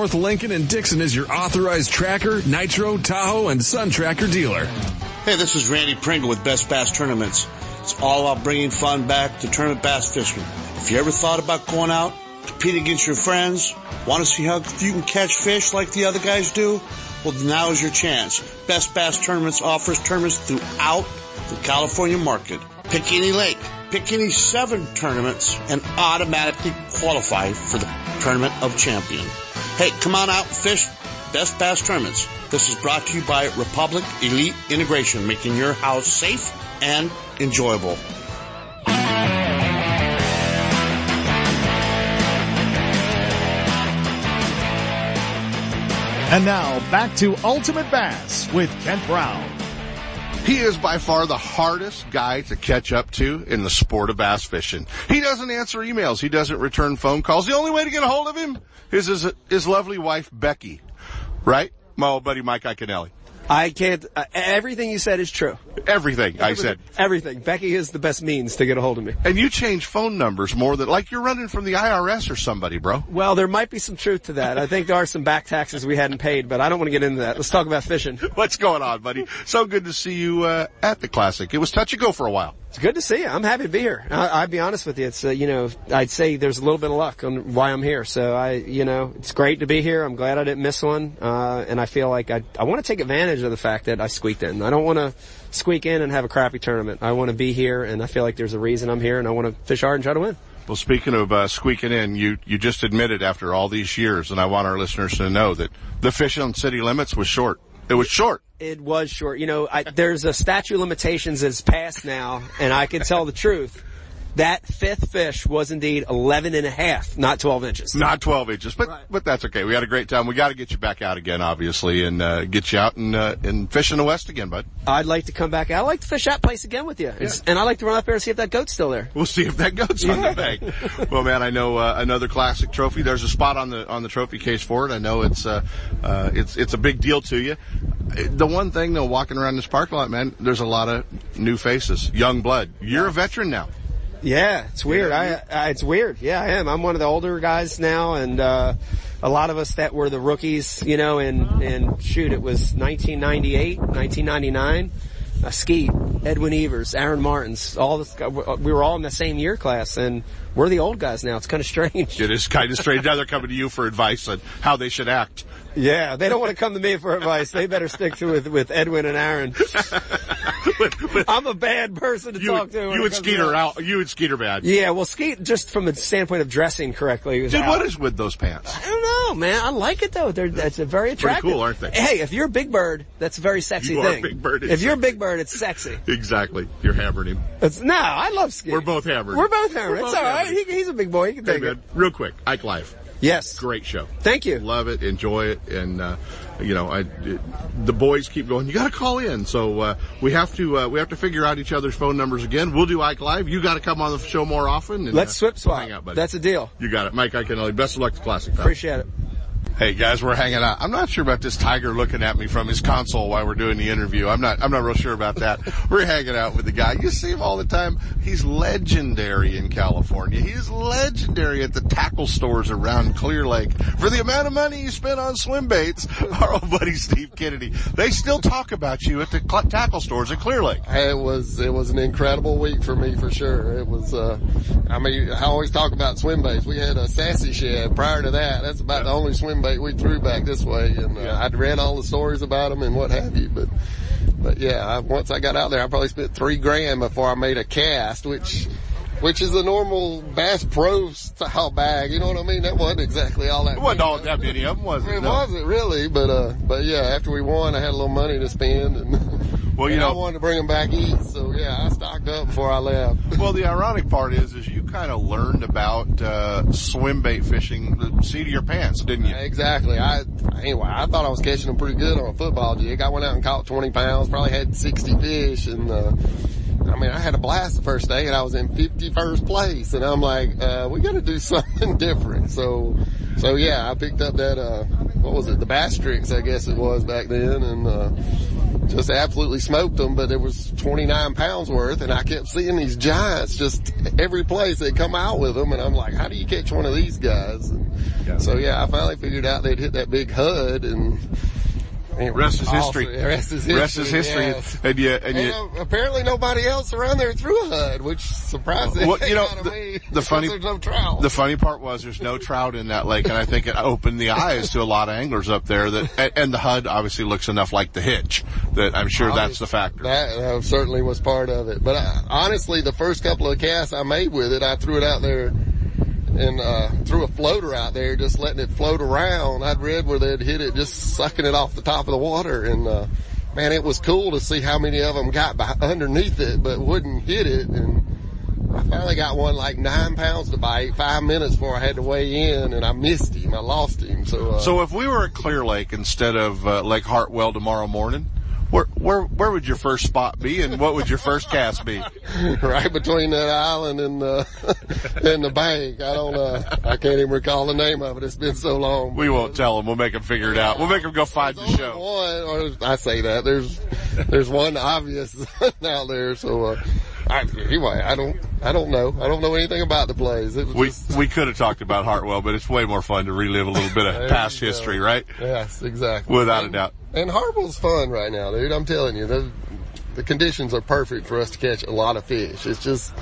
North Lincoln and Dixon is your authorized tracker, Nitro, Tahoe, and Sun Tracker dealer. Hey, this is Randy Pringle with Best Bass Tournaments. It's all about bringing fun back to tournament bass fishing. If you ever thought about going out, compete against your friends, want to see how you can catch fish like the other guys do, well, now is your chance. Best Bass Tournaments offers tournaments throughout the California market. Pick any lake, pick any seven tournaments, and automatically qualify for the Tournament of Champion. Hey, come on out fish Best Bass Tournaments. This is brought to you by Republic Elite Integration, making your house safe and enjoyable. And now back to Ultimate Bass with Kent Brown. He is by far the hardest guy to catch up to in the sport of bass fishing. He doesn't answer emails. He doesn't return phone calls. The only way to get a hold of him is his, his lovely wife, Becky. Right? My old buddy Mike Iaconelli. I can't. Uh, everything you said is true. Everything, everything, I said. Everything. Becky is the best means to get a hold of me. And you change phone numbers more than like you're running from the IRS or somebody, bro. Well, there might be some truth to that. I think there are some back taxes we hadn't paid, but I don't want to get into that. Let's talk about fishing. What's going on, buddy? So good to see you uh, at the classic. It was touch and go for a while. It's good to see you. I'm happy to be here. I, will be honest with you. It's, uh, you know, I'd say there's a little bit of luck on why I'm here. So I, you know, it's great to be here. I'm glad I didn't miss one. Uh, and I feel like I, I want to take advantage of the fact that I squeaked in. I don't want to squeak in and have a crappy tournament. I want to be here and I feel like there's a reason I'm here and I want to fish hard and try to win. Well, speaking of uh, squeaking in, you you just admitted after all these years, and I want our listeners to know that the fish on city limits was short. It was short. It was short. You know, I, there's a statute limitations that's passed now, and I can tell the truth. That fifth fish was indeed 11 and a half, not 12 inches. Not 12 inches, but, right. but that's okay. We had a great time. We got to get you back out again, obviously, and, uh, get you out and, uh, and fish in the West again, bud. I'd like to come back. I'd like to fish that place again with you. Yeah. And I'd like to run up there and see if that goat's still there. We'll see if that goat's yeah. on the bank. well, man, I know, uh, another classic trophy. There's a spot on the, on the trophy case for it. I know it's, uh, uh, it's, it's a big deal to you. The one thing though, walking around this parking lot, man, there's a lot of new faces, young blood. You're a veteran now. Yeah, it's weird. I, I, it's weird. Yeah, I am. I'm one of the older guys now, and uh, a lot of us that were the rookies, you know, and and shoot, it was 1998, 1999. uh, Skeet, Edwin Evers, Aaron Martens, all this, we were all in the same year class and we're the old guys now. It's kind of strange. It is kind of strange. now they're coming to you for advice on how they should act. Yeah, they don't want to come to me for advice. They better stick to with with Edwin and Aaron. I'm a bad person to you, talk to. You would Skeeter out. You would Skeeter bad. Yeah, well, Skeet just from the standpoint of dressing correctly. Dude, out. what is with those pants? I don't know, man. I like it though. They're that's a very attractive. Pretty cool, aren't they? Hey, if you're a Big Bird, that's a very sexy you thing. Big Bird. If sexy. you're a Big Bird, it's sexy. Exactly. You're hammering him. It's, no, I love Skeet. We're both hammering. We're both hammering. We're it's both all right. He, he's a big boy. He can take man, it. Real quick, Ike Live. Yes. Great show. Thank you. Love it. Enjoy it. And, uh, you know, I, it, the boys keep going, you gotta call in. So, uh, we have to, uh, we have to figure out each other's phone numbers again. We'll do Ike Live. You gotta come on the show more often. And, Let's uh, swip swap. hang out, buddy. That's a deal. You got it. Mike Iaconelli. Best of luck to Classic. Pal. Appreciate it. Hey guys, we're hanging out. I'm not sure about this tiger looking at me from his console while we're doing the interview. I'm not, I'm not real sure about that. we're hanging out with the guy. You see him all the time. He's legendary in California. He's legendary at the tackle stores around Clear Lake. For the amount of money you spent on swim baits, our old buddy Steve Kennedy, they still talk about you at the tackle stores at Clear Lake. It was, it was an incredible week for me for sure. It was, uh, I mean, I always talk about swim baits. We had a Sassy Shad prior to that. That's about the only swim we threw back this way, and uh, I'd read all the stories about them and what have you. But, but yeah, I, once I got out there, I probably spent three grand before I made a cast, which, which is a normal Bass Pro style bag. You know what I mean? That wasn't exactly all that. It wasn't all that many of them, was it? It No. wasn't really, but uh, but yeah, after we won, I had a little money to spend, and Well, you and I wanted to bring them back east, so yeah, I stocked up before I left. Well, the ironic part is, is you kind of learned about uh, swim bait fishing the seat of your pants, didn't you? Exactly. I anyway, I thought I was catching them pretty good on a football jig. I went out and caught 20 pounds, probably had 60 fish, and uh, I mean, I had a blast the first day, and I was in 51st place, and I'm like, uh, we got to do something different. So, so yeah, I picked up that uh, what was it, the Basstrix, I guess it was back then, and uh, just absolutely smoked them. But it was 29 pounds worth, and I kept seeing these giants just every place they come out with them, and I'm like, how do you catch one of these guys? And So yeah, I finally figured out they'd hit that big HUD and. And Rest is history. Rest is history. Rest is history. yes. And you, and you, uh, apparently nobody else around there threw a HUD, which surprised the Well, you know, the, me. the funny, no the funny part was there's no trout in that lake, and I think it opened the eyes to a lot of anglers up there. That and, and the HUD obviously looks enough like the hitch that I'm sure that's the factor. That uh, certainly was part of it. But uh, honestly, the first couple of casts I made with it, I threw it out there and uh, threw a floater out there, just letting it float around. I'd read where they'd hit it, just sucking it off the top of the water, and uh, man, it was cool to see how many of them got by, underneath it, but wouldn't hit it. And I finally got one like nine pounds to bite, five minutes before I had to weigh in, and I missed him. I lost him. So, uh, So if we were at Clear Lake instead of uh, Lake Hartwell tomorrow morning, where where where would your first spot be, and what would your first cast be? right between that island and the and the bank. I don't uh I can't even recall the name of it. It's been so long. We won't tell them. We'll make them figure it out. We'll make them go find the show. One, or I say that there's there's one obvious out there. So uh, I, anyway, I don't I don't know. I don't know anything about the was We just, we could have talked about Hartwell, but it's way more fun to relive a little bit of past history, right? yes, exactly. Without a doubt. And Hartwell's fun right now, dude. I'm telling you, the the conditions are perfect for us to catch a lot of fish. It's just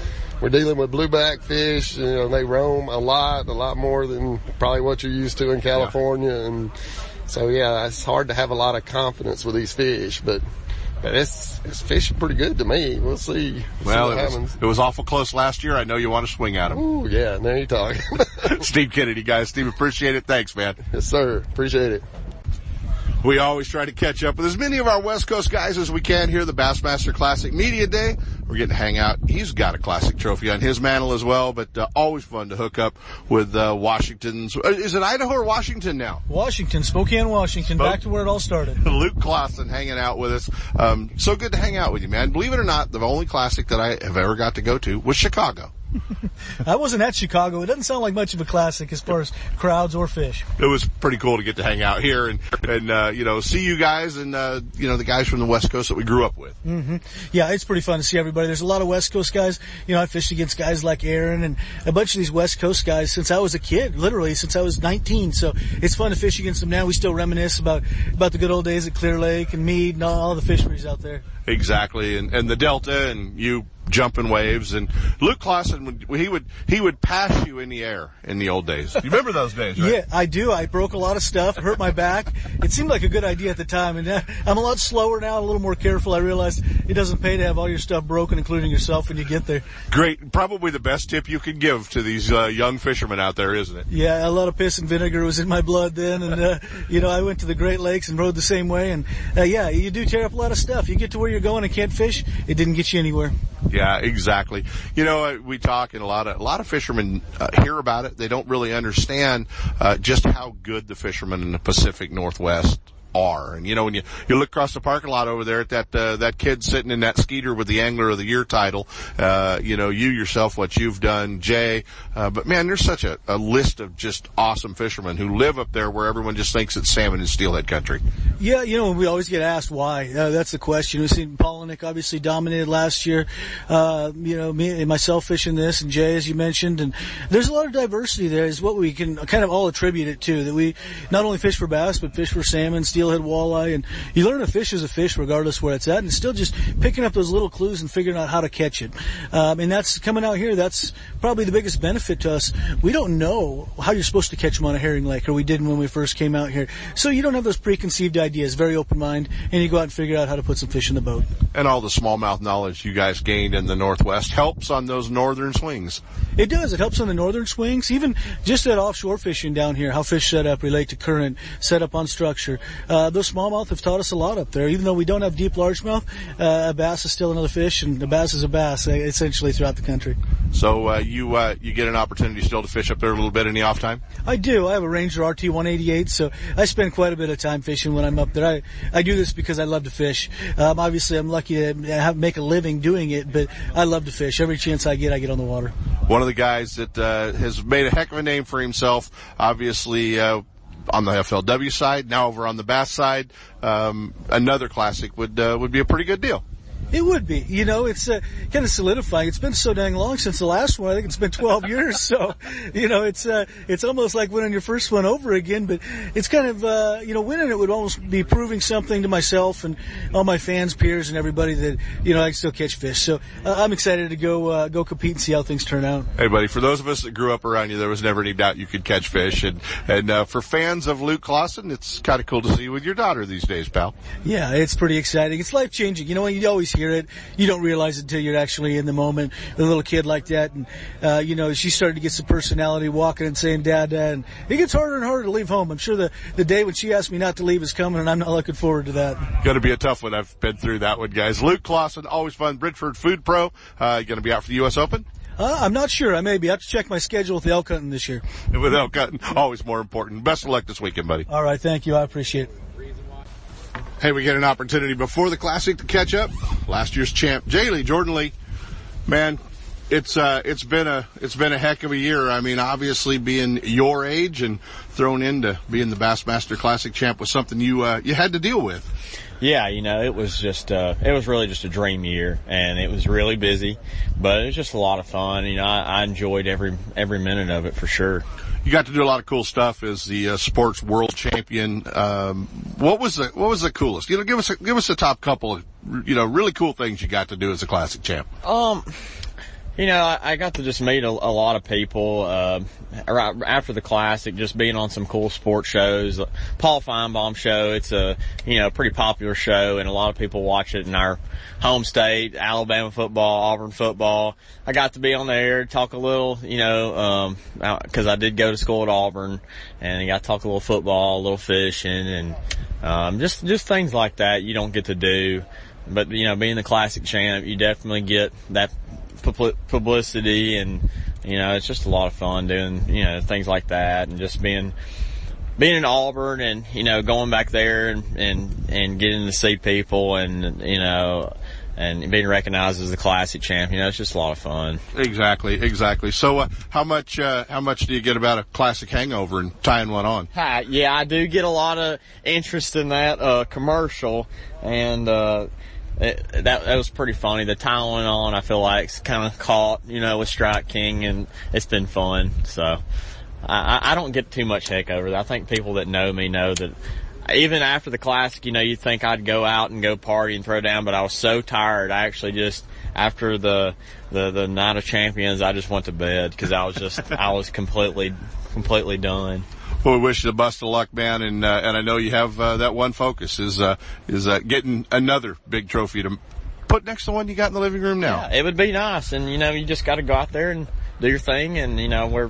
we're dealing with blueback fish. You know, they roam a lot, a lot more than probably what you're used to in California. And so, yeah, it's hard to have a lot of confidence with these fish, but. But it's, it's fishing pretty good to me. We'll see. Well, see it what was, happens. it was awful close last year. I know you want to swing at him. Ooh, yeah, now you're talking. Steve Kennedy, guys. Steve, appreciate it. Thanks, man. yes, sir. Appreciate it. We always try to catch up with as many of our West Coast guys as we can here at the Bassmaster Classic Media Day. We're getting to hang out. He's got a classic trophy on his mantle as well, but uh, always fun to hook up with uh, Washington's. uh, Is it Idaho or Washington now? Washington, Spokane, Washington, Spoke- back to where it all started. Luke Clausen hanging out with us. Um, so good to hang out with you, man. Believe it or not, the only classic that I have ever got to go to was Chicago. I wasn't at Chicago. It doesn't sound like much of a classic as far as crowds or fish. It was pretty cool to get to hang out here and, and, uh, you know, see you guys and, uh, you know, the guys from the West Coast that we grew up with. hmm Yeah, it's pretty fun to see everybody. There's a lot of West Coast guys. You know, I fished against guys like Aaron and a bunch of these West Coast guys since I was a kid, literally since I was 19. So it's fun to fish against them now. We still reminisce about, about the good old days at Clear Lake and Mead and all, all the fisheries out there. Exactly, and and the Delta, and you jumping waves, and Luke Clausen would he would he would pass you in the air in the old days. You remember those days, right? Yeah, I do. I broke a lot of stuff, hurt my back. It seemed like a good idea at the time, and uh, I'm a lot slower now, a little more careful. I realized it doesn't pay to have all your stuff broken, including yourself, when you get there. Great, probably the best tip you can give to these uh, young fishermen out there, isn't it? Yeah, a lot of piss and vinegar was in my blood then, and uh, you know I went to the Great Lakes and rode the same way, and uh, yeah, you do tear up a lot of stuff. You get to where you're going and can't fish, it didn't get you anywhere. Yeah, exactly. You know, uh, we talk and a lot of a lot of fishermen uh, hear about it. They don't really understand uh, just how good the fishermen in the Pacific Northwest are. And you know, when you you look across the parking lot over there at that uh, that kid sitting in that skeeter with the Angler of the Year title, uh, you know, you yourself what you've done, Jay. Uh, but man, there's such a, a list of just awesome fishermen who live up there where everyone just thinks it's salmon and steelhead country. Yeah, you know, we always get asked why. Uh, that's the question. We've seen Palaniuk obviously dominated last year. Uh, you know, me and myself fishing this, and Jay, as you mentioned, and there's a lot of diversity there. Is what we can kind of all attribute it to. That we not only fish for bass, but fish for salmon, steelhead, walleye, and you learn a fish is a fish regardless where it's at, and it's still just picking up those little clues and figuring out how to catch it. Um, and that's coming out here. That's probably the biggest benefit to us. We don't know how you're supposed to catch them on a herring lake, or we didn't when we first came out here. So you don't have those preconceived ideas. Very open mind, and you go out and figure out how to put some fish in the boat. And all the smallmouth knowledge you guys gained in the Northwest helps on those northern swings. It does. It helps on the northern swings, even just at offshore fishing down here, how fish set up relate to current, set up on structure. Uh, those smallmouth have taught us a lot up there. Even though we don't have deep largemouth, uh, a bass is still another fish, and a bass is a bass, uh, essentially throughout the country. So uh, you uh, you get an opportunity still to fish up there a little bit in the off time. I do. I have a Ranger RT 188, so I spend quite a bit of time fishing when I'm up there. I, I do this because I love to fish. Um, obviously, I'm lucky to have, make a living doing it, but I love to fish. Every chance I get, I get on the water. One of the guys that uh, has made a heck of a name for himself, obviously. On the FLW side, now over on the bass side, um, another classic would uh, would be a pretty good deal. It would be. You know, it's uh, kind of solidifying. It's been so dang long since the last one. I think it's been 12 years. So, you know, it's, uh, it's almost like winning your first one over again, but it's kind of, uh, you know, winning it would almost be proving something to myself and all my fans, peers, and everybody that, you know, I can still catch fish. So uh, I'm excited to go, uh, go compete and see how things turn out. Hey, buddy, for those of us that grew up around you, there was never any doubt you could catch fish. And, and, uh, for fans of Luke Clausen, it's kind of cool to see you with your daughter these days, pal. Yeah, it's pretty exciting. It's life changing. You know, you always hear it. You don't realize it until you're actually in the moment. with A little kid like that, and uh, you know, she started to get some personality, walking and saying "dad, dad," and it gets harder and harder to leave home. I'm sure the the day when she asked me not to leave is coming, and I'm not looking forward to that. Going to be a tough one. I've been through that one, guys. Luke Clausen, always fun. Bridgeford Food Pro, uh, going to be out for the U.S. Open. Uh, I'm not sure. I may be. I have to check my schedule with the elk hunting this year. With elk hunting, always more important. Best of luck this weekend, buddy. All right, thank you. I appreciate it. Hey, we get an opportunity before the classic to catch up. Last year's champ, Jay Lee, Jordan Lee. Man, it's uh, it's been a it's been a heck of a year. I mean, obviously being your age and thrown into being the Bassmaster Classic champ was something you uh, you had to deal with. Yeah, you know, it was just, uh, it was really just a dream year and it was really busy, but it was just a lot of fun. You know, I, I enjoyed every, every minute of it for sure. You got to do a lot of cool stuff as the uh, sports world champion. Um, what was the, what was the coolest? You know, give us a, give us a top couple of, you know, really cool things you got to do as a classic champ. Um, you know, I, got to just meet a, a lot of people uh, after the classic. Just being on some cool sports shows, Paul Finebaum show. It's a you know pretty popular show, and a lot of people watch it in our home state, Alabama football, Auburn football. I got to be on there, talk a little, you know, because um, I did go to school at Auburn, and I got to talk a little football, a little fishing, and um, just just things like that you don't get to do. But you know, being the classic champ, you definitely get that publicity and you know it's just a lot of fun doing you know things like that and just being being in Auburn and you know going back there and and and getting to see people and you know and being recognized as the classic champion. It's just a lot of fun. Exactly, exactly. So, uh, how much uh, how much do you get about a classic hangover and tying one on? Hi, yeah, I do get a lot of interest in that uh, commercial, and uh, it, that that was pretty funny. The tying went on, I feel like, it's kind of caught, you know, with Strike King, and it's been fun. So. I, I don't get too much heck over that. I think people that know me know that even after the classic, you know, you'd think I'd go out and go party and throw down, but I was so tired. I actually just, after the, the, the night of champions, I just went to bed because I was just, I was completely, completely done. Well, we wish you the best of luck, man, and uh, and I know you have uh, that one focus is uh, is uh, getting another big trophy to put next to the one you got in the living room now. Yeah, it would be nice, and you know, you just got to go out there and do your thing, and you know, where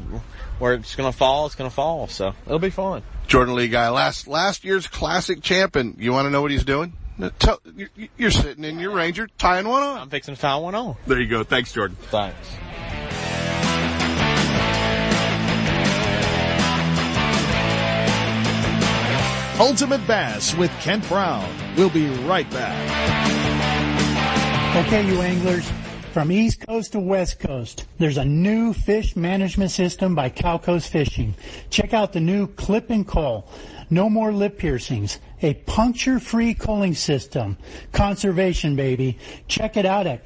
where it's going to fall, it's going to fall. So it'll be fun. Jordan Lee guy, last last year's classic champion. You want to know what he's doing? You're sitting in your Ranger tying one on. I'm fixing to tie one on. There you go. Thanks, Jordan. Thanks. Ultimate Bass with Kent Brown. We'll be right back. Okay, you anglers. From East Coast to West Coast, there's a new fish management system by Cal Coast Fishing. Check out the new Clip and Call. No more lip piercings. A puncture-free culling system. Conservation, baby. Check it out at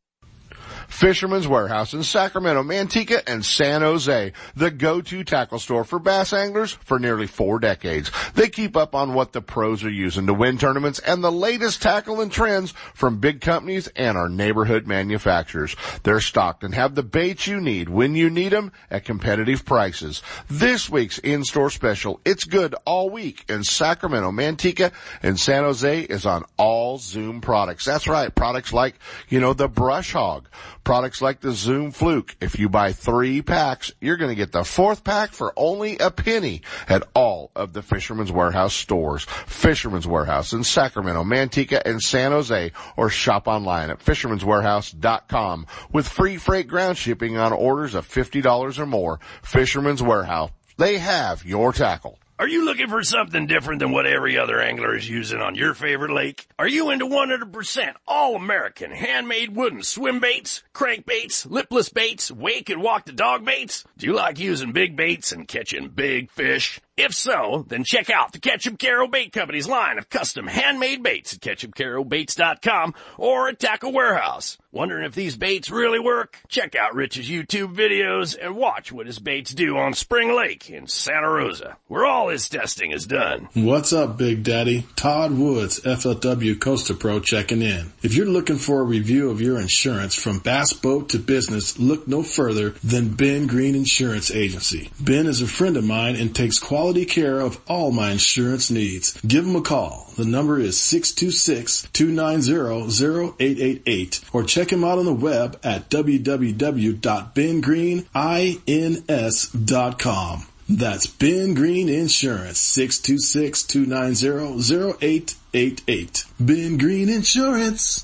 Fisherman's Warehouse in Sacramento, Manteca, and San Jose, the go-to tackle store for bass anglers for nearly four decades. They keep up on what the pros are using to win tournaments and the latest tackle and trends from big companies and our neighborhood manufacturers. They're stocked and have the baits you need when you need them at competitive prices. This week's in-store special, it's good all week in Sacramento, Manteca, and San Jose is on all Zoom products. That's right, products like, you know, the Brush Hog, Products like the Zoom Fluke. If you buy three packs, you're going to get the fourth pack for only a penny at all of the Fisherman's Warehouse stores. Fisherman's Warehouse in Sacramento, Manteca, and San Jose, or shop online at fisherman'swarehouse.com with free freight ground shipping on orders of $50 or more. Fisherman's Warehouse. They have your tackle. Are you looking for something different than what every other angler is using on your favorite lake? Are you into 100% all American handmade wooden swim baits, crankbaits, lipless baits, wake and walk the dog baits? Do you like using big baits and catching big fish? If so, then check out the Ketchup Caro Bait Company's line of custom handmade baits at ketchupcarobaits.com or at Tackle Warehouse. Wondering if these baits really work? Check out Rich's YouTube videos and watch what his baits do on Spring Lake in Santa Rosa, where all his testing is done. What's up, Big Daddy? Todd Woods, FLW Costa Pro checking in. If you're looking for a review of your insurance from bass boat to business, look no further than Ben Green Insurance Agency. Ben is a friend of mine and takes quality quality care of all my insurance needs. Give them a call. The number is 626-290-0888 or check him out on the web at www.bengreenins.com. That's Ben Green Insurance, 626-290-0888. Ben Green Insurance.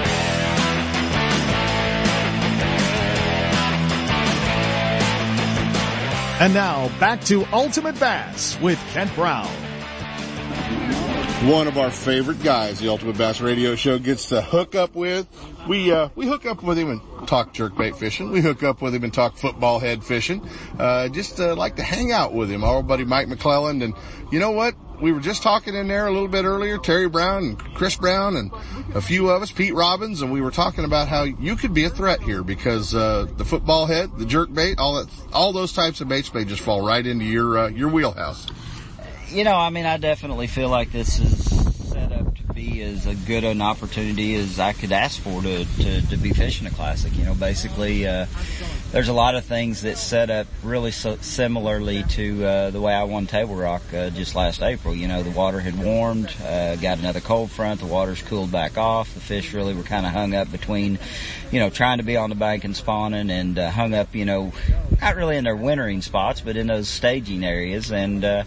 And now back to Ultimate Bass with Kent Brown. one of our favorite guys, the Ultimate Bass Radio Show, gets to hook up with. We uh, we hook up with him and talk jerkbait fishing. We hook up with him and talk football head fishing. Uh, just uh, like to hang out with him. Our buddy Mike McClelland, and you know what? We were just talking in there a little bit earlier. Terry Brown and Chris Brown and a few of us, Pete Robbins, and we were talking about how you could be a threat here because uh, the football head, the jerk bait, all that, all those types of baits may just fall right into your uh, your wheelhouse you know, I mean, I definitely feel like this is set up to be as a good an opportunity as I could ask for to, to, to be fishing a classic. You know, basically, uh, there's a lot of things that set up really so similarly to uh, the way I won Table Rock uh, just last April. You know, the water had warmed, uh, got another cold front, the water's cooled back off. The fish really were kind of hung up between, you know, trying to be on the bank and spawning, and uh, hung up, you know, not really in their wintering spots, but in those staging areas, and uh,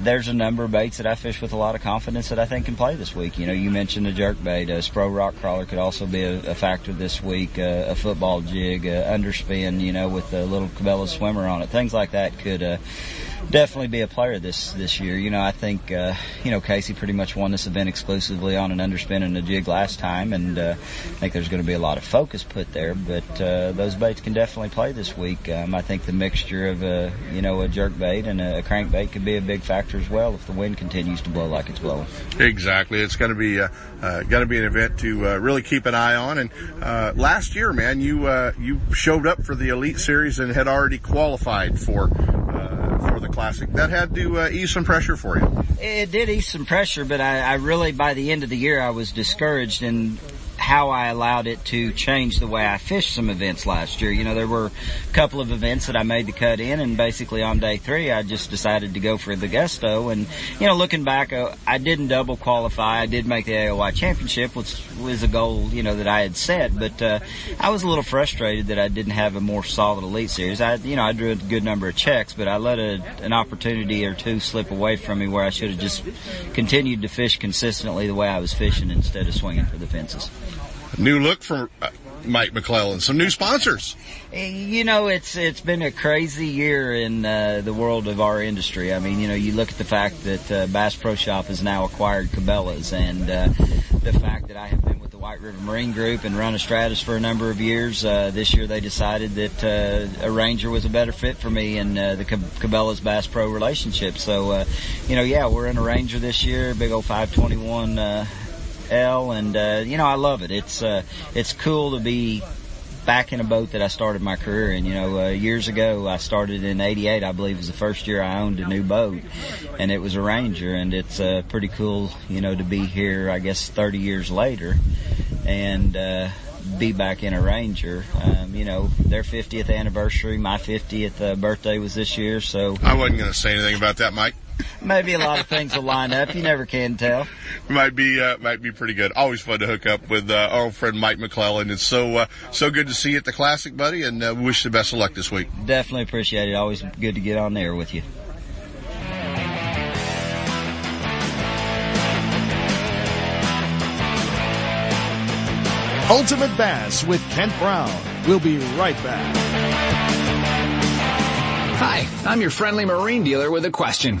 there's a number of baits that I fish with a lot of confidence that I think can play this week. You know, you mentioned a jerk bait, a Spro rock crawler could also be a, a factor this week, uh, a football jig, uh, underspin, you know, with a little Cabela swimmer on it. Things like that could, uh, definitely be a player this this year. You know, I think uh, you know Casey pretty much won this event exclusively on an underspin and a jig last time, and uh, I think there's going to be a lot of focus put there. But uh, those baits can definitely play this week. Um, I think the mixture of a you know a jerk bait and a crank bait could be a big factor as well if the wind continues to blow like it's blowing. Exactly, it's going to be uh, uh, going to be an event to uh, really keep an eye on. And uh, last year, man, you uh, you showed up for the Elite Series and had already qualified for uh, for the Classic. That had to uh, ease some pressure for you. It did ease some pressure, but I, I really, by the end of the year, I was discouraged and how I allowed it to change the way I fished some events last year. You know, there were a couple of events that I made the cut in and basically on day three I just decided to go for the Gusto and, you know, looking back, uh, I didn't double qualify. I did make the AOY championship, which was a goal, you know, that I had set, but, uh, I was a little frustrated that I didn't have a more solid elite series. I, you know, I drew a good number of checks, but I let a, an opportunity or two slip away from me where I should have just continued to fish consistently the way I was fishing instead of swinging for the fences. New look for uh, Mike McClelland, Some new sponsors. You know, it's it's been a crazy year in uh, the world of our industry. I mean, you know, you look at the fact that uh, Bass Pro Shop has now acquired Cabela's, and uh, the fact that I have been with the White River Marine Group and run a Stratus for a number of years. Uh, this year, they decided that uh, a Ranger was a better fit for me and the Cabela's Bass Pro relationship. So, you know, yeah, we're in a Ranger this year, big old 521. L, and uh, you know I love it. It's uh, it's cool to be back in a boat that I started my career in. You know, uh, years ago I started in '88, I believe, was the first year I owned a new boat, and it was a Ranger, and it's uh, pretty cool, you know, to be here. I guess 30 years later, and. Uh, be back in a Ranger. Um, you know, their 50th anniversary, my 50th uh, birthday was this year, so. I wasn't going to say anything about that, Mike. Maybe a lot of things will line up. You never can tell. Might be uh, might be pretty good. Always fun to hook up with uh, our old friend Mike McClelland. It's so uh, so good to see you at the Classic, buddy, and uh, wish you the best of luck this week. Definitely appreciate it. Always good to get on there with you. Ultimate Bass with Kent Brown. We'll be right back. Hi, I'm your friendly marine dealer with a question.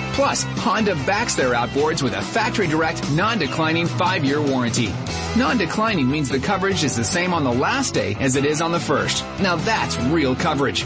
Plus, Honda backs their outboards with a factory direct, non-declining 5-year warranty. Non-declining means the coverage is the same on the last day as it is on the first. Now that's real coverage.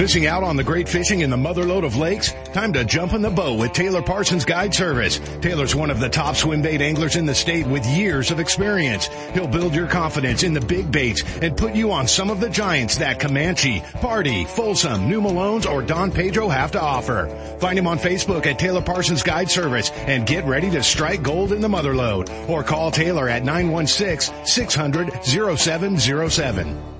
Missing out on the great fishing in the motherlode of lakes? Time to jump in the boat with Taylor Parsons Guide Service. Taylor's one of the top swim bait anglers in the state with years of experience. He'll build your confidence in the big baits and put you on some of the giants that Camanche, Pardee, Folsom, New Melones, or Don Pedro have to offer. Find him on Facebook at Taylor Parsons Guide Service and get ready to strike gold in the motherlode or call Taylor at 916-600-0707.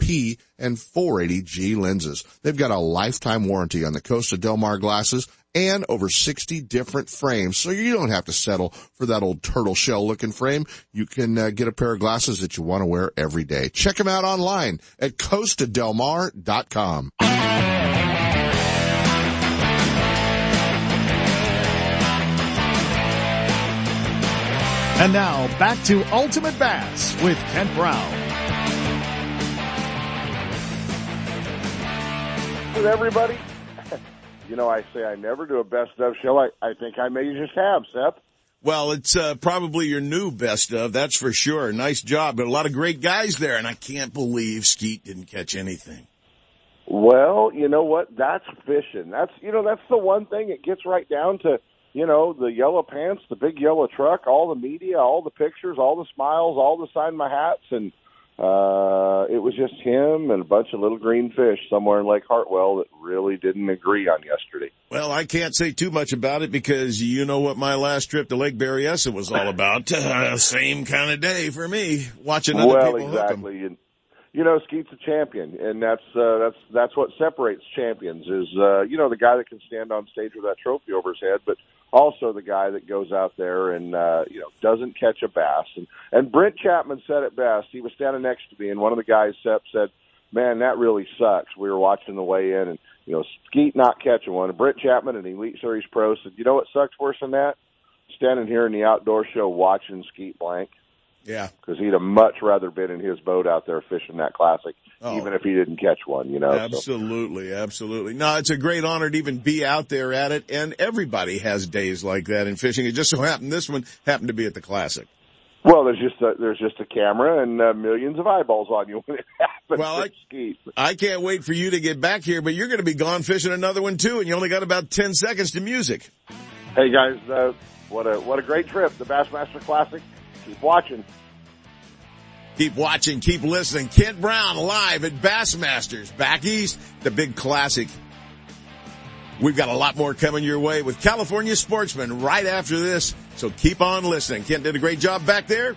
P and 480G lenses. They've got a lifetime warranty on the Costa Del Mar glasses and over 60 different frames. So you don't have to settle for that old turtle shell looking frame. You can uh, get a pair of glasses that you want to wear every day. Check them out online at costadelmar.com. And now back to Ultimate Bass with Kent Brown. With everybody. you know, I say I never do a best of show. I, I think I may just have, Sep. Well, it's uh, probably your new best of, that's for sure. Nice job. But a lot of great guys there, and I can't believe Skeet didn't catch anything. Well, you know what? That's fishing. That's you know that's the one thing. It gets right down to you know the yellow pants, the big yellow truck, all the media, all the pictures, all the smiles, all the sign my hats, and uh, it was just him and a bunch of little green fish somewhere in Lake Hartwell that really didn't agree on yesterday. Well, I can't say too much about it because you know what my last trip to Lake Berryessa was all about. Uh, same kind of day for me, watching other well, people exactly. You know, Skeet's a champion, and that's uh, that's that's what separates champions. Is uh, you know the guy that can stand on stage with that trophy over his head, but also the guy that goes out there and uh, you know doesn't catch a bass. And and Brent Chapman said it best. He was standing next to me, and one of the guys Sep said, "Man, that really sucks." We were watching the weigh in, and you know Skeet not catching one. And Brent Chapman, an Elite Series pro, said, "You know what sucks worse than that? Standing here in the outdoor show watching Skeet blank." Yeah. Because he'd have much rather been in his boat out there fishing that classic, Oh. even if he didn't catch one, you know. So, Absolutely, absolutely. No, it's a great honor to even be out there at it, and everybody has days like that in fishing. It just so happened this one happened to be at the Classic. Well, there's just a, there's just a camera and uh, millions of eyeballs on you when it happens. Well, I- I can't wait for you to get back here, but you're going to be gone fishing another one too, and you only got about 10 seconds to music. Hey guys, uh, what a what a great trip! The Bassmaster Classic. Keep watching. Keep watching, keep listening. Kent Brown live at Bassmasters back east, the big classic. We've got a lot more coming your way with California Sportsman right after this, so keep on listening. Kent did a great job back there.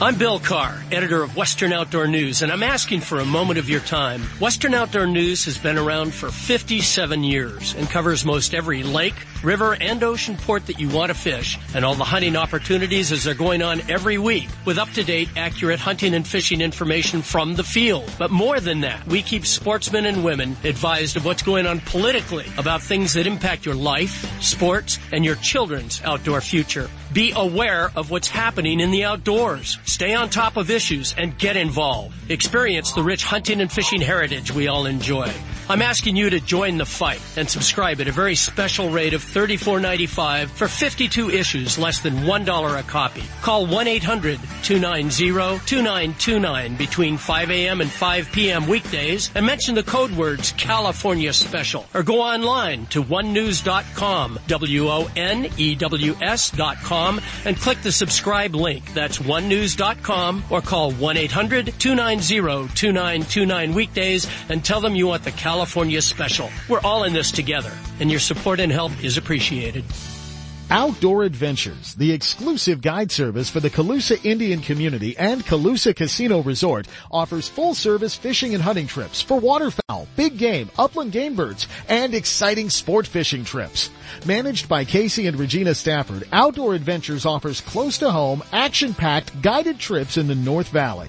I'm Bill Carr, editor of Western Outdoor News, and I'm asking for a moment of your time. Western Outdoor News has been around for 57 years and covers most every lake, river, and ocean port that you want to fish, and all the hunting opportunities as they're going on every week with up-to-date, accurate hunting and fishing information from the field. But more than that, we keep sportsmen and women advised of what's going on politically about things that impact your life, sports, and your children's outdoor future. Be aware of what's happening in the outdoors. Stay on top of issues and get involved. Experience the rich hunting and fishing heritage we all enjoy. I'm asking you to join the fight and subscribe at a very special rate of $34.95 for 52 issues less than $1 a copy. Call 1-800-290-2929 between 5 a.m. and 5 p.m. weekdays and mention the code words California Special or go online to wonews.com, W-O-N-E-W-S dot com and click the subscribe link. That's wonews.com or call 1-800-290-2929 weekdays and tell them you want the California Special. We're all in this together and your support and help is appreciated. Outdoor Adventures, the exclusive guide service for the Colusa Indian community and Colusa Casino Resort, offers full service fishing and hunting trips for waterfowl, big game, upland game birds, and exciting sport fishing trips. Managed by Casey and Regina Stafford, Outdoor Adventures offers close to home, action packed guided trips in the North Valley.